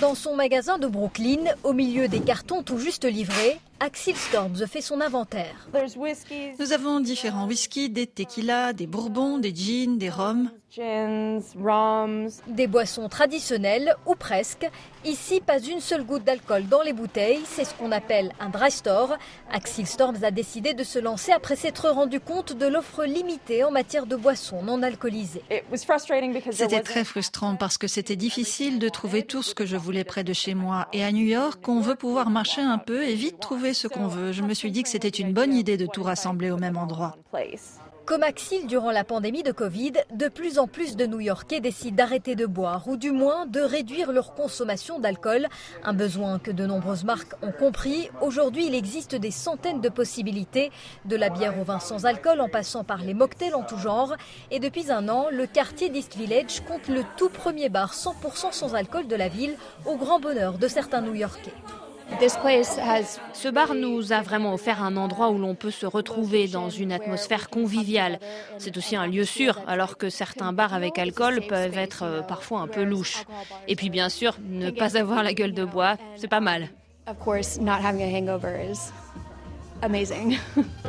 Dans son magasin de Brooklyn, au milieu des cartons tout juste livrés, Axel Storms fait son inventaire. Nous avons différents whiskies, des tequilas, des bourbons, des gins, des rhums. Des boissons traditionnelles, ou presque. Ici, pas une seule goutte d'alcool dans les bouteilles. C'est ce qu'on appelle un dry store. Axel Storms a décidé de se lancer après s'être rendu compte de l'offre limitée en matière de boissons non alcoolisées. C'était très frustrant parce que c'était difficile de trouver tout ce que je voulais près de chez moi. Et à New York, on veut pouvoir marcher un peu et vite trouver ce qu'on veut. Je me suis dit que c'était une bonne idée de tout rassembler au même endroit. Comme Axil durant la pandémie de Covid, de plus en plus de New-Yorkais décident d'arrêter de boire ou du moins de réduire leur consommation d'alcool, un besoin que de nombreuses marques ont compris. Aujourd'hui, il existe des centaines de possibilités, de la bière au vin sans alcool en passant par les mocktails en tout genre. Et depuis un an, le quartier d'East Village compte le tout premier bar 100% sans alcool de la ville, au grand bonheur de certains New-Yorkais. Ce bar nous a vraiment offert un endroit où l'on peut se retrouver dans une atmosphère conviviale. C'est aussi un lieu sûr, alors que certains bars avec alcool peuvent être euh, parfois un peu louches. Et puis bien sûr, ne pas avoir la gueule de bois, c'est pas mal.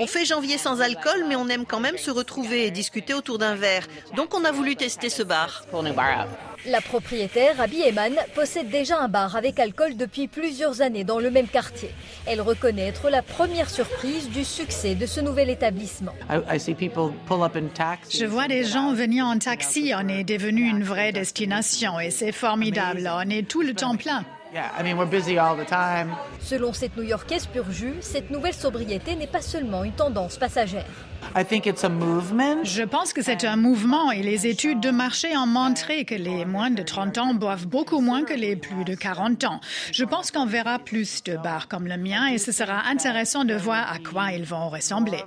On fait janvier sans alcool, mais on aime quand même se retrouver et discuter autour d'un verre. Donc on a voulu tester ce bar. La propriétaire, Abby Eman, possède déjà un bar avec alcool depuis plusieurs années dans le même quartier. Elle reconnaît être la première surprise du succès de ce nouvel établissement. Je vois des gens venir en taxi. On est devenu une vraie destination et c'est formidable. On est tout le temps plein. Selon cette New-Yorkaise pur jus, cette nouvelle sobriété n'est pas seulement une tendance passagère. Je pense que c'est un mouvement et les études de marché ont montré que les moins de 30 ans boivent beaucoup moins que les plus de 40 ans. Je pense qu'on verra plus de bars comme le mien et ce sera intéressant de voir à quoi ils vont ressembler.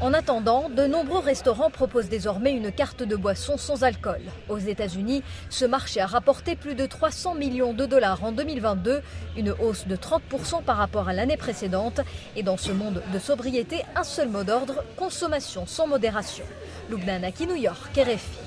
En attendant, de nombreux restaurants proposent désormais une carte de boissons sans alcool. Aux États-Unis, ce marché a rapporté plus de 300 millions de dollars en 2022, une hausse de 30% par rapport à l'année précédente. Et dans ce monde de sobriété, un seul mot d'ordre, consommation sans modération. Lubna New York, RFI.